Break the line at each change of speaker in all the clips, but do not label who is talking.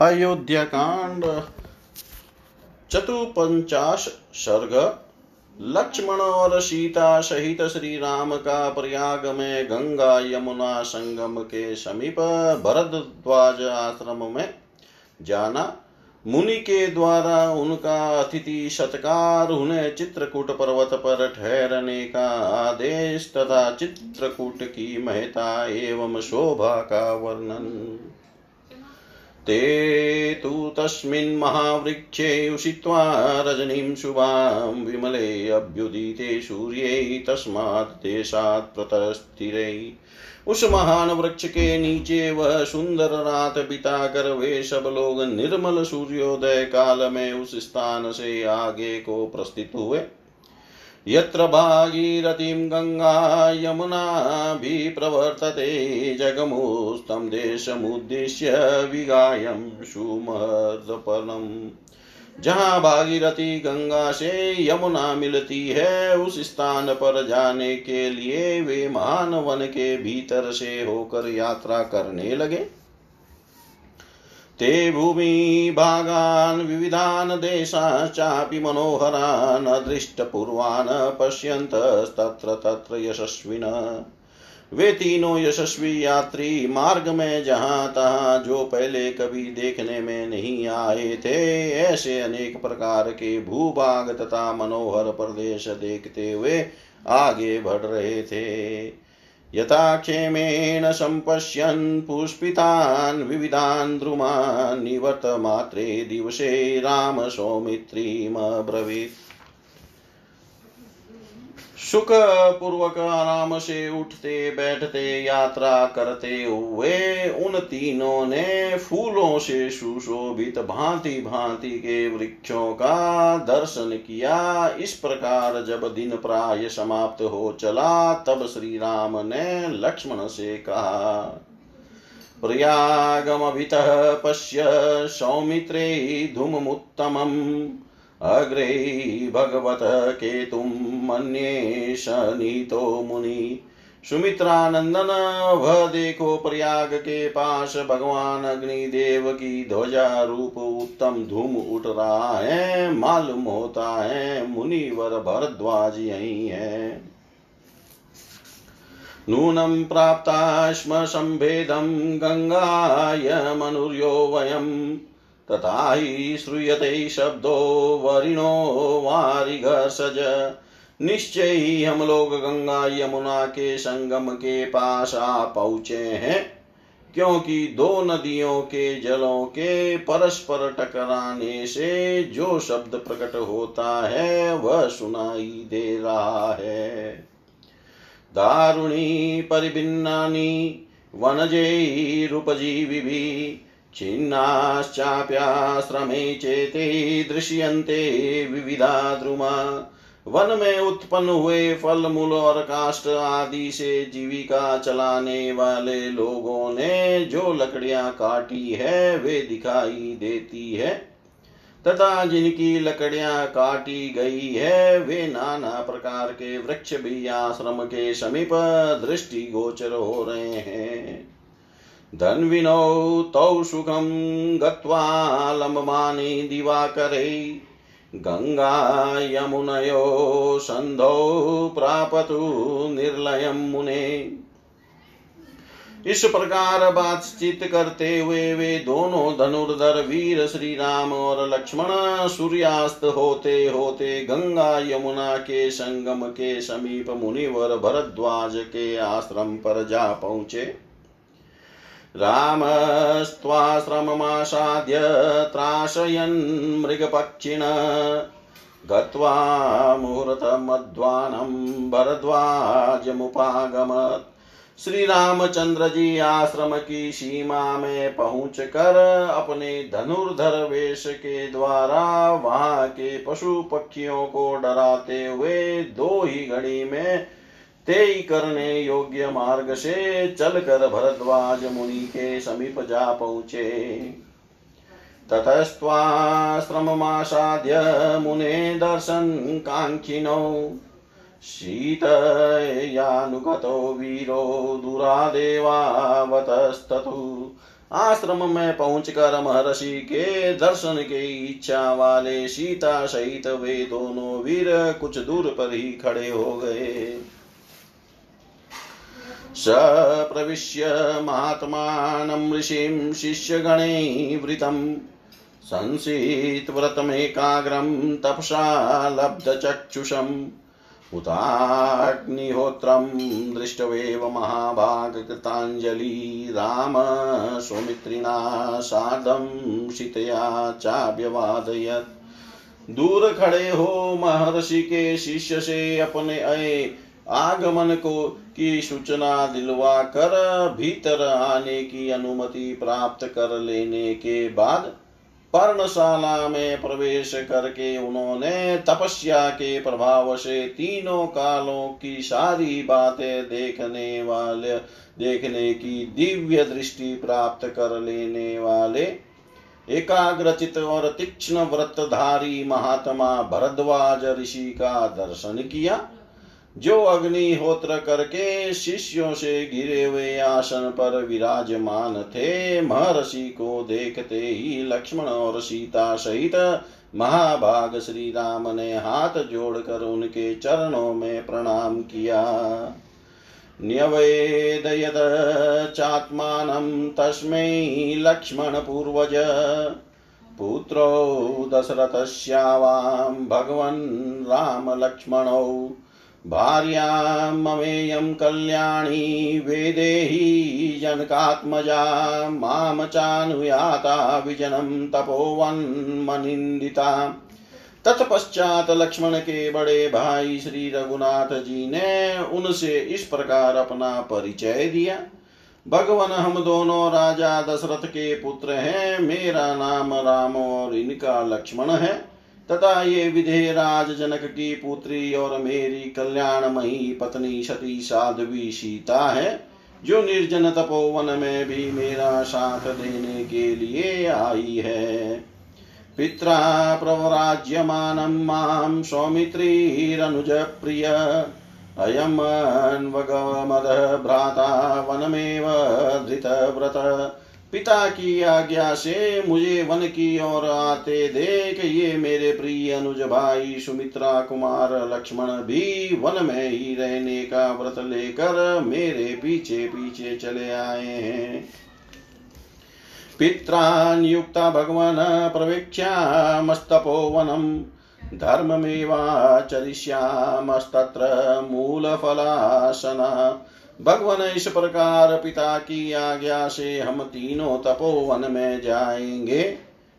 अयोध्याकांड। चतुपंचाश सर्ग। लक्ष्मण और सीता सहित श्री राम का प्रयाग में गंगा यमुना संगम के समीप भरद्वाज आश्रम में जाना। मुनि के द्वारा उनका अतिथि सत्कार, उन्हें चित्रकूट पर्वत पर ठहरने का आदेश तथा चित्रकूट की महता एवं शोभा का वर्णन। ते तु तस्मिन् महावृक्षे उषित्वा रजनीं शुभां विमले अभ्युदिते सूर्ये तस्मात् देशात् उस महान वृक्ष के नीचे वह सुंदर रात बिता कर वे सब लोग निर्मल सूर्योदय काल में उस स्थान से आगे को प्रस्थित हुए। यत्र भागीरथीं गङ्गा यमुनाभिप्रवर्तते जगमुस्तं देशमुद्दिश्य विगायं सुमर्दपनम् जहाँ भागीरथी गंगा से यमुना मिलती है, उस स्थान पर जाने के लिए वे महान वन के भीतर से होकर यात्रा करने लगे। ते भूमि भागान् विविधान् देशाश्चापि मनोहरान् अदृष्टपूर्वान् पश्यन्तस्तत्र तत्र यशस्विन। वे तीनों यशस्वी यात्री, मार्ग में जहाँ तहां जो पहले कभी देखने में नहीं आए थे, ऐसे अनेक प्रकार के भूभाग तथा मनोहर प्रदेश देखते हुए आगे बढ़ रहे थे। यथा क्षेमेण सम्पश्यन् पुष्पितान् विविधान् द्रुमान् निवर्तमात्रे दिवसे राम सौमित्रीमब्रवीत् सुख पूर्वक आराम से उठते, बैठते, यात्रा करते हुए उन तीनों ने फूलों से सुशोभित भांति भांति के वृक्षों का दर्शन किया। इस प्रकार जब दिन प्राय समाप्त हो चला, तब श्री राम ने लक्ष्मण से कहा, प्रयागमभितः पश्य सौमित्रे धूममुत्तमम्। अग्रे भगवत केतुं मन्ये शनितो मुनि। सुमित्रानंदन वह देखो प्रयाग के पास भगवान अग्निदेव की ध्वजा रूप उत्तम धूम उठ रहा है मालूम होता है मुनिवर भरद्वाज यही है। नूनं प्राप्ता स्म सम्भेदं गङ्गाय मनुर्यो वयम्, तथा हि श्रूयते शब्दो वरिणो वारिघर्षज। निश्चय ही हम लोग गंगा यमुना के संगम के पास आ पहुँचे हैं, क्योंकि दो नदियों के जलों के परस्पर टकराने से जो शब्द प्रकट होता है, वह सुनाई दे रहा है। दारुणी परिभिन्नानि वनजैरुपजीविभिः छिन्नाश्चाप्याश्रमे चेते दृश्यन्ते विविधा द्रुमा वन में उत्पन्न हुए फल, मूल और काष्ट आदि से जीविका चलाने वाले लोगों ने जो लकड़ियाँ काटी है, वे दिखाई देती है। तथा जिनकी लकड़ियाँ काटी गई है, वे नाना प्रकार के वृक्ष भी आश्रम के समीप दृष्टि गोचर हो रहे हैं। धन धन्विनौ तौ सुखं गत्वा लम्बमाने दिवाकरे गङ्गा यमुनयो सन्धौ प्रापतु निर्लयं मुने। इस प्रकार बातचीत करते हुए वे दोनों धनुर्धर वीर श्री राम और लक्ष्मण सूर्यास्त होते होते गंगा यमुना के संगम के समीप मुनिवर भरद्वाज के आश्रम पर जा पहुँचे। रामस्त्वाश्रममासाद्य त्राशयन् मृगपक्षिण गत्वा मुहूर्तमध्वानं भरद्वाजमुपागमत्। जी आश्रम की सीमा में पहुँच कर अपने धनुर्धर वेश के द्वारा वहाँ के पशु पक्षियों को डराते हुए दो ही घड़ी में तेई करने योग्य मार्ग से चलकर भरद्वाज मुनि के समीप जा पहुँचे। ततस्त्वाश्रममासाद्य मुने दर्शन काङ्क्षिणौ शीतयानुगतो वीरो दुरादेवावतस्ततु। आश्रम में पहुंचकर महर्षि के दर्शन के इच्छा वाले सीता सहित वे दोनों वीर कुछ दूर पर ही खड़े हो गए। स प्रविश्य महात्मानं ऋषिं शिष्यगणैर्वृतं संसीतव्रतमेकाग्रं तपसा लब्धचक्षुषम्। उताग्निहोत्रं दृष्टवेव महाभागकृताञ्जलि राम सौमित्रिणा सार्धं सीतया चाभ्यवादयत् दूर खड़े हो महर्षि के शिष्य से अपने अय आगमन को की सूचना दिलवा कर भीतर आने की अनुमति प्राप्त कर लेने के बाद पर्णशाला में प्रवेश करके उन्होंने तपस्या के प्रभाव से तीनों कालों की सारी बातें देखने वाले, देखने की दिव्य दृष्टि प्राप्त कर लेने वाले एकाग्रचित और तीक्ष्ण व्रतधारी महात्मा भरद्वाज ऋषि का दर्शन किया। जो अग्निहोत्र करके शिष्यों से गिरे हुए आसन पर विराजमान थे, महर्षि को देखते ही लक्ष्मण और सीता सहित महाभाग श्री राम ने हाथ जोड़कर उनके चरणों में प्रणाम किया। न्यवेदयत चात्मानं तस्मै लक्ष्मणपूर्वज पुत्रो दशरथस्यावां भगवन् रामलक्ष्मणौ भार्याममेयं कल्याणी वेदेही जनकात्मजा माँ चानुयाता विजनं तपोवन्मनिन्दिता। तत्पश्चात लक्ष्मण के बड़े भाई श्री रघुनाथ जी ने उनसे इस प्रकार अपना परिचय दिया। भगवान, हम दोनों राजा दशरथ के पुत्र हैं, मेरा नाम राम और इनका लक्ष्मण है। तथा ये विधेय राज जनक की पुत्री और मेरी कल्याणमयी पत्नी सती साध्वी सीता है, जो निर्जन तपोवन में भी मेरा साथ देने के लिए आई है। पिता पित्रा प्रवराज्यमानं माँ सौमित्रीरनुजप्रिय अयमन्वगमदः भ्राता वनमेव धृतव्रत। पिता की आज्ञा से मुझे वन की ओर आते देख, ये मेरे प्रिय अनुज भाई सुमित्रा कुमार लक्ष्मण भी वन में ही रहने का व्रत लेकर मेरे पीछे पीछे चले आए हैं। पित्रा नियुक्ता भगवन् प्रवीक्ष्यामस्तपोवनम् धर्ममेवाचरिष्यामस्तत्र मूलफलासना। भगवान इस प्रकार पिता की आज्ञा से हम तीनों तपोवन में जाएँगे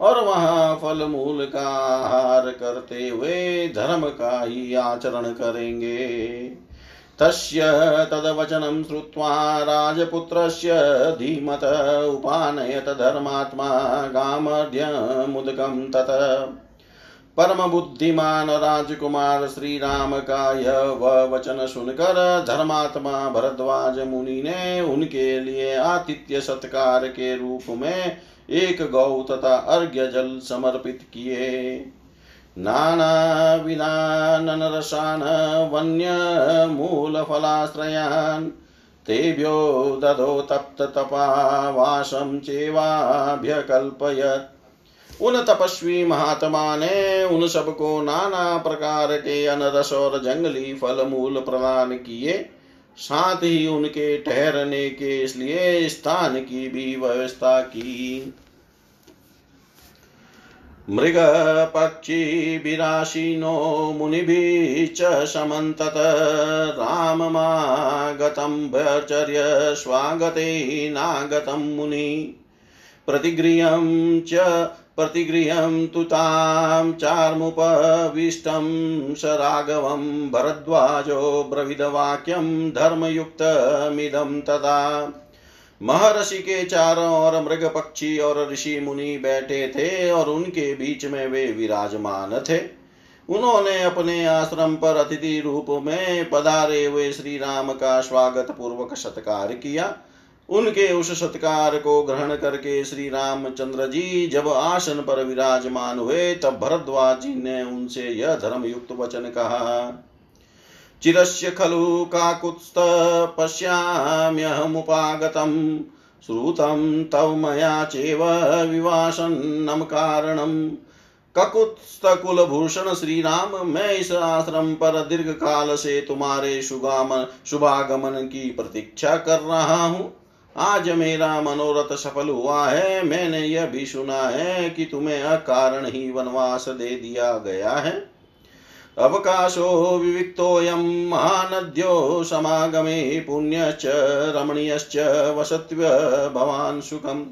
और वहाँ फल मूल का आहार करते हुए धर्म का ही आचरण करेंगे। तस्य तद्वचनं श्रुत्वा राजपुत्रस्य धीमत उपानयत धर्मात्मा गामर्ध्यमुदकं तत्। परम बुद्धिमान राजकुमार श्री राम का यह वह वचन सुनकर धर्मात्मा भरद्वाज मुनि ने उनके लिए आतिथ्य सत्कार के रूप में एक गौ तथा अर्घ्य जल समर्पित किए। नानाविधानरसान् वन्यमूलफलाश्रयान् तेभ्यो दधो तप्त तप्ततपावासं चेवाभ्यकल्पयत्। उन तपस्वी महात्मा ने उन सबको नाना प्रकार के अनरस और जंगली फल मूल प्रदान किए। साथ ही उनके ठहरने के इसलिए स्थान की भी व्यवस्था की। मृग मृगपक्षिभिराशिनो मुनिभिः च समन्तत। राममागतं भचर्य स्वागते नागतं मुनि। प्रतिगृहं च प्रतिगृहं तु तां चार्मुपविष्टं स राघवं भरद्वाजो ब्रविदवाक्यं धर्मयुक्तमिदं तदा। महर्षि के चारों और मृग पक्षी और ऋषि मुनि बैठे थे और उनके बीच में वे विराजमान थे। उन्होंने अपने आश्रम पर अतिथि रूप में पधारे हुए श्री राम का स्वागत पूर्वक सत्कार किया। उनके उस सत्कार को ग्रहण करके श्री रामचंद्र जी जब आसन पर विराजमान हुए, तब भरद्वाज जी ने उनसे यह धर्मयुक्त वचन कहा, चिरस्य खलु काकुत्स्थ पश्याम्यहमुपागतं श्रुतं तव मया चेव विवासन्नं कारणम्। ककुत्स्थकुलभूषण श्री राम मैं इस आश्रम पर दीर्घ काल से तुम्हारे शुभागमन की प्रतीक्षा कर रहा हूँ। आज मेरा मनोरथ सफल हुआ है। मैंने यह भी सुना है कि तुम्हें अकारण ही वनवास दे दिया गया है। अवकाशो विविक्तोऽयं महानद्यो समागमे पुण्यश्च, रमणीयश्च, वसत्व भवान सुखम।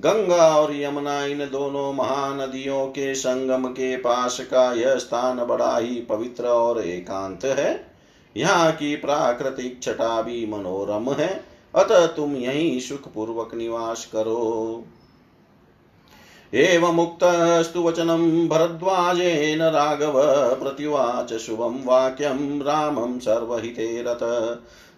गंगा और यमुना, इन दोनों महानदियों के संगम के पास का यह स्थान बड़ा ही पवित्र और एकांत है। यहाँ की प्राकृतिक छटा भी मनोरम है। अतः तुम यहीं सुख पूर्वक निवास करो। एवमुक्तस्तु वचनं, भरद्वाजेन राघव प्रतिवाच शुभं वाक्यं रामं सर्वहिते रत।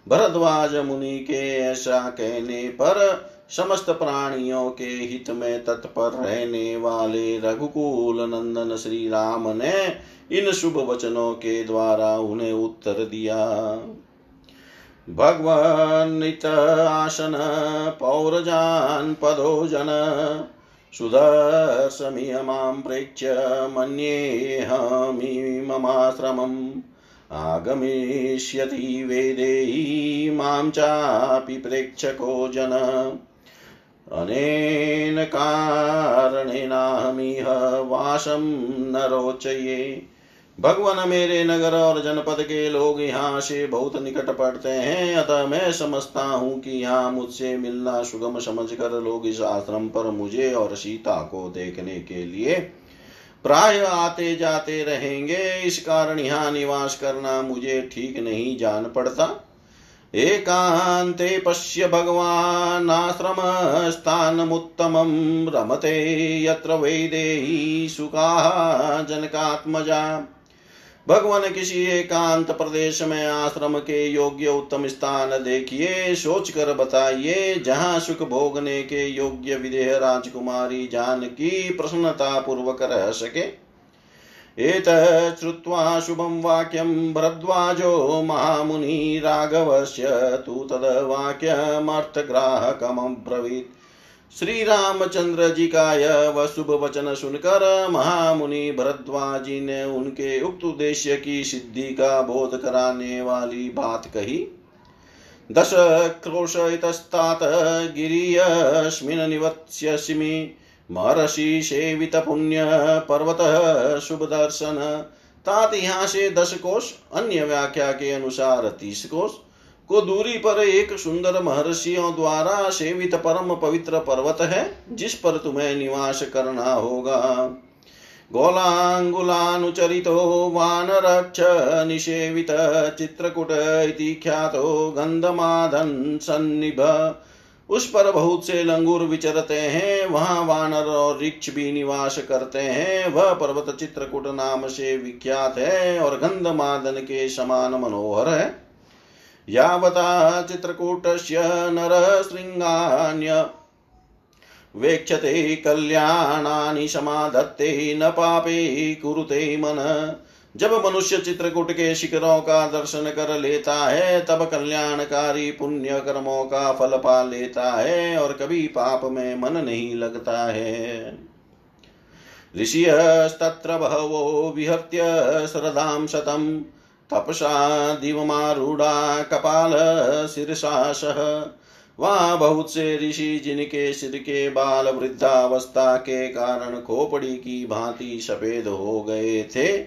भरद्वाज मुनि के ऐसा कहने पर समस्त प्राणियों के हित में तत्पर रहने वाले रघुकुल नंदन श्री राम ने इन शुभ वचनों के द्वारा उन्हें उत्तर दिया। भगवन्नित आसन पौरजान पदो जन। सुदर्शमिह माँ प्रेक्ष्य मन्येऽहमिममाश्रमम् आगमिष्यति वेदेही माँ चापि प्रेक्षको जन। अनेन कारणेनाहमिह वासं न रोचये। भगवान मेरे नगर और जनपद के लोग यहाँ से बहुत निकट पड़ते हैं। अतः मैं समझता हूँ कि यहाँ मुझसे मिलना सुगम समझकर लोग इस आश्रम पर मुझे और सीता को देखने के लिए प्राय आते जाते रहेंगे। इस कारण यहाँ निवास करना मुझे ठीक नहीं जान पड़ता। एकान्ते पश्य भगवान आश्रम भगवानाश्रमस्थानमुत्तमं रमते, यत्र वैदेही सुखाः जनकात्मजा भगवान किसी एकांत प्रदेश में आश्रम के योग्य उत्तम स्थान देखिए सोच कर बताइए, जहाँ सुख भोगने के योग्य विदेह राजकुमारी जानकी प्रसन्नता पूर्वक रह सके। एतच्छ्रुत्वा शुभं वाक्यं भरद्वाजो महामुनि राघवस्य तु तद्वाक्यमर्थग्राहकमब्रवीत् श्री रामचंद्र जी का यह शुभ वचन सुनकर महामुनि भरद्वाजी ने उनके उक्त उद्देश्य की सिद्धि का बोध कराने वाली बात कही। दश क्रोश इतस्तात गिरीयस्मिन् निवत्स्यसिमि महर्षि सेवित पुण्य पर्वत शुभ दर्शन, तात यहाँ से दश कोष अन्य व्याख्या के अनुसार तीस कोष को दूरी पर एक सुंदर महर्षियों द्वारा सेवित परम पवित्र पर्वत है, जिस पर तुम्हें निवास करना होगा। गोलाङ्गुलानुचरितो वानरक्ष निषेवित चित्रकूट इति ख्यातो सन्निभ। उस पर बहुत से लंगूर विचरते हैं, वहाँ वानर और रिक्ष भी निवास करते हैं। वह पर्वत चित्रकूट नाम से विख्यात है और गंधमादन के समान मनोहर है। यावता चित्रकूटस्य नरशृङ्गान्य। वेक्षते कल्याणानि समाधत्ते न पापे कुरुते मन। जब मनुष्य चित्रकूट के शिखरों का दर्शन कर लेता है, तब कल्याणकारी पुण्य कर्मों का फल पा लेता है और कभी पाप में मन नहीं लगता है। ऋषियस्तत्र बहवो विहत्य श्रद्धां शतम् तपसा दिवमारूढ़ा कपाल शीर्षासह वहाँ बहुत से ऋषि, जिनके सिर के बाल वृद्धावस्था के कारण खोपड़ी की भांति सफ़ेद हो गए थे,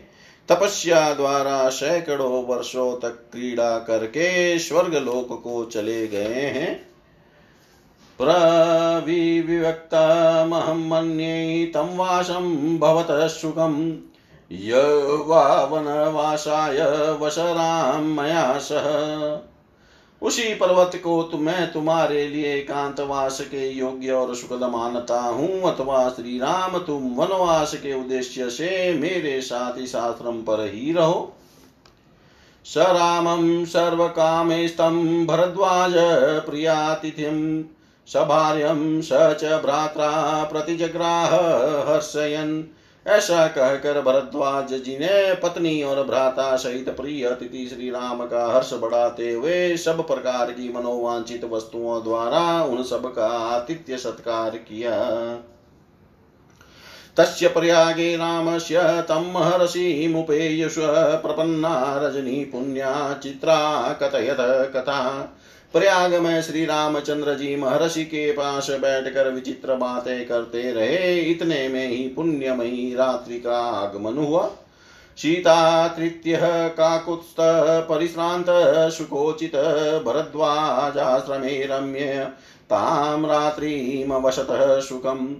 तपस्या द्वारा सैकड़ों वर्षों तक क्रीड़ा करके स्वर्ग लोक को चले गए हैं। प्रविविक्तमहं मन्ये तं वासं भवतः सुखम्। यवावनवासाय वसराम मया सह। उसी पर्वत को तुम्हें तुम्हारे लिए एकांतवास के योग्य और सुखद मानता हूँ। अथवा श्री राम तुम वनवास के उद्देश्य से मेरे साथ इस आश्रम पर ही रहो। स रामं सर्वकामेस्तं भरद्वाज प्रियातिथिं स भार्यं स च भ्रात्रा प्रतिजग्राह हर्षयन्। ऐसा कहकर भरद्वाज जी ने पत्नी और भ्राता सहित प्रिय अतिथि श्री राम का हर्ष बढ़ाते हुए सब प्रकार की मनोवांछित वस्तुओं द्वारा उन सब का आतिथ्य सत्कार किया। तस्य प्रयागे रामस्य तं महर्षिमुपेयुष प्रपन्ना रजनी पुण्या चित्रा कथयत कथा। प्रयाग में श्री रामचंद्र जी महर्षि के पास बैठकर विचित्र बातें करते रहे। इतने में ही पुण्यमयी रात्रि का आगमन हुआ। सीता, तृतीय, काकुत्स्थ, परिश्रांत, सुकोचित भरद्वाजाश्रमे रम्य ताम रात्रिमवशतः सुखम।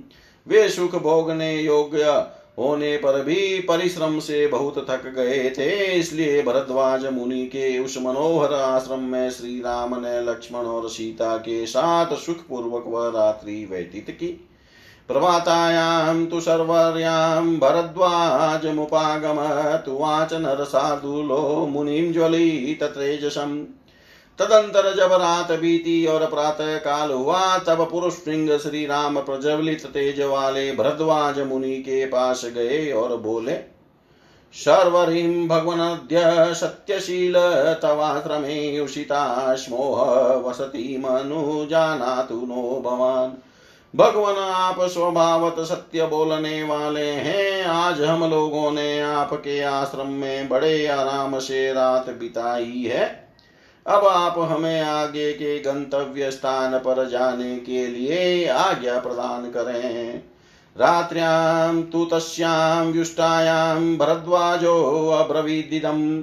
वे सुख भोगने योग्य होने पर भी परिश्रम से बहुत थक गए थे, इसलिए भरद्वाज मुनि के उस मनोहर आश्रम में श्री राम ने लक्ष्मण और सीता के साथ सुख पूर्वक वह रात्रि व्यतीत की। प्रभातायां तु सर्वर्यां भरद्वाजमुपागमत् उवाच नरसार्दूलो मुनिं ज्वलित तेजसम्। तदंतर जब रात बीती और प्रातः काल हुआ तब पुरुष सिंह श्री राम प्रज्वलित तेज वाले भरद्वाज मुनि के पास गए और बोले सर्वरीं भगवनद्य सत्यशील, तवाश्रमे उषिता स्मोह वसती मनु जानातु नो भवान। भगवान आप स्वभावत सत्य बोलने वाले हैं, आज हम लोगों ने आपके आश्रम में बड़े आराम से रात बिताई है। अब आप हमें आगे के गंतव्य स्थान पर जाने के लिए आज्ञा प्रदान करें। रात्र्यां तु तस्यां युष्टायां भरद्वाजो अब्रवीदिदम्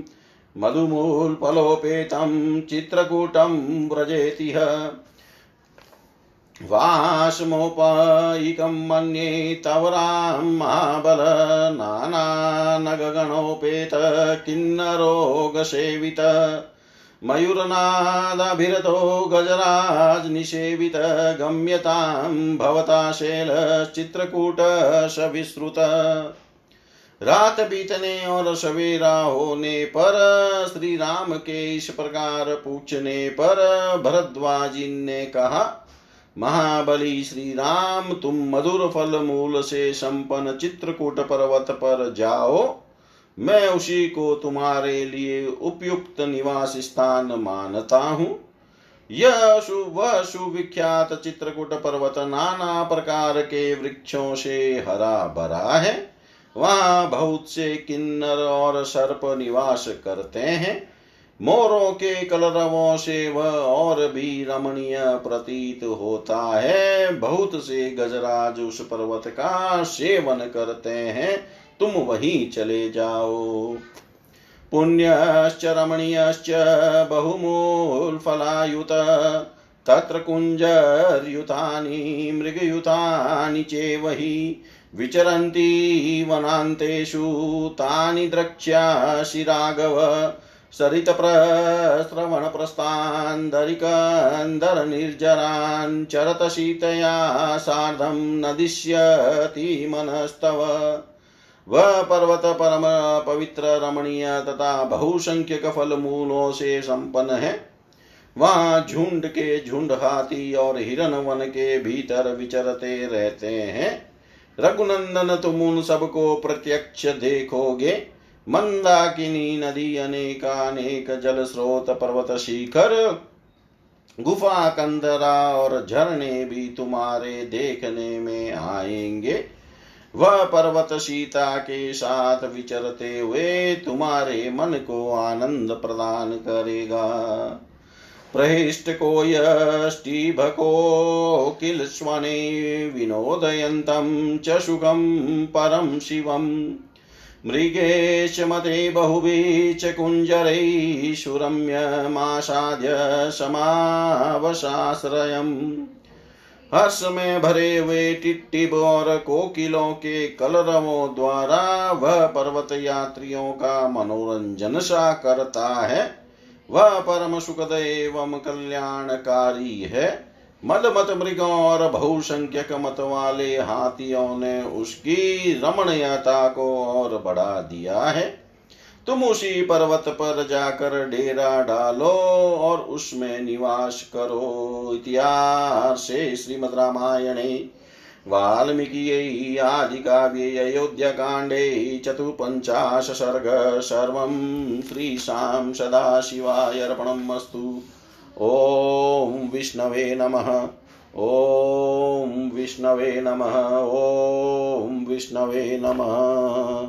मधुमूलफलोपेतं चित्रकूटं व्रजेतिह। वाष्मोपायिकं मन्ये तव रां महाबल नानानगगणोपेत, किन्नरोगसेवित। मयूरनादाभिरतो गजराज निषेवित गम्यतां भवता शैलश्चित्रकूट सविश्रुत रात बीतने और सवेरा होने पर श्री राम के इस प्रकार पूछने पर भरद्वाजी ने कहा, महाबली श्री राम तुम मधुर फल मूल से संपन्न चित्रकूट पर्वत पर जाओ। मैं उसी को तुम्हारे लिए उपयुक्त निवास स्थान मानता हूँ। यह शुभ सुविख्यात चित्रकूट पर्वत नाना प्रकार के वृक्षों से हरा भरा है। वहाँ बहुत से किन्नर और सर्प निवास करते हैं। मोरों के कलरवों से वह और भी रमणीय प्रतीत होता है। बहुत से गजराज उस पर्वत का सेवन करते हैं। तुम वहीं चले जाओ। पुण्यश्च, रमणीयश्च बहुमूलफलायुत तत्र कुञ्जर्युतानि मृगयुतानि चेव हि विचरन्ति वनान्तेषु तानि द्रक्ष्यासि राघव। सरितप्रस्रवणप्रस्थान्दरिकन्दरनिर्जरान् चरत सीतया सार्धं नदिष्यति मनस्तव। वह पर्वत परम पवित्र रमणीय तथा बहुसंख्यक फल मूलों से संपन्न है। वहाँ झुंड के झुंड हाथी और हिरन वन के भीतर विचरते रहते हैं। रघुनंदन, तुम उन सबको प्रत्यक्ष देखोगे। मंदाकिनी नदी अनेकानेक जल स्रोत पर्वत शिखर, गुफा कंदरा और झरने भी तुम्हारे देखने में आएँगे। वह पर्वत सीता के साथ विचरते हुए तुम्हारे मन को आनंद प्रदान करेगा। प्रहिष्टको यष्टिभको किल स्वने विनोदयन्तं च सुखं परं शिवम् मृगेशमते बहुभिः च कुञ्जरैः सुरम्यमासाद्य समावसाश्रयम्। हर्ष में भरे हुए टिट्टिब और कोकिलों के कलरवों द्वारा वह पर्वत यात्रियों का मनोरंजन सा करता है। वह परम सुखद एवं कल्याणकारी है। मद मत मृगों और बहुसंख्यक मत वाले हाथियों ने उसकी रमणीयता को और बढ़ा दिया है। तुम उसी पर्वत पर जाकर डेरा डालो और उसमें निवास करो। इतिहास श्रीमद रामायणे, वाल्मीकियै, आदिकाव्ये, अयोध्याकाण्डे चतुपञ्चाश सर्ग सर्वं श्रीशां सदाशिवाय अर्पणम् अस्तु ॐ विष्णवे नमः। ॐ विष्णवे नमः। ॐ विष्णवे नमः।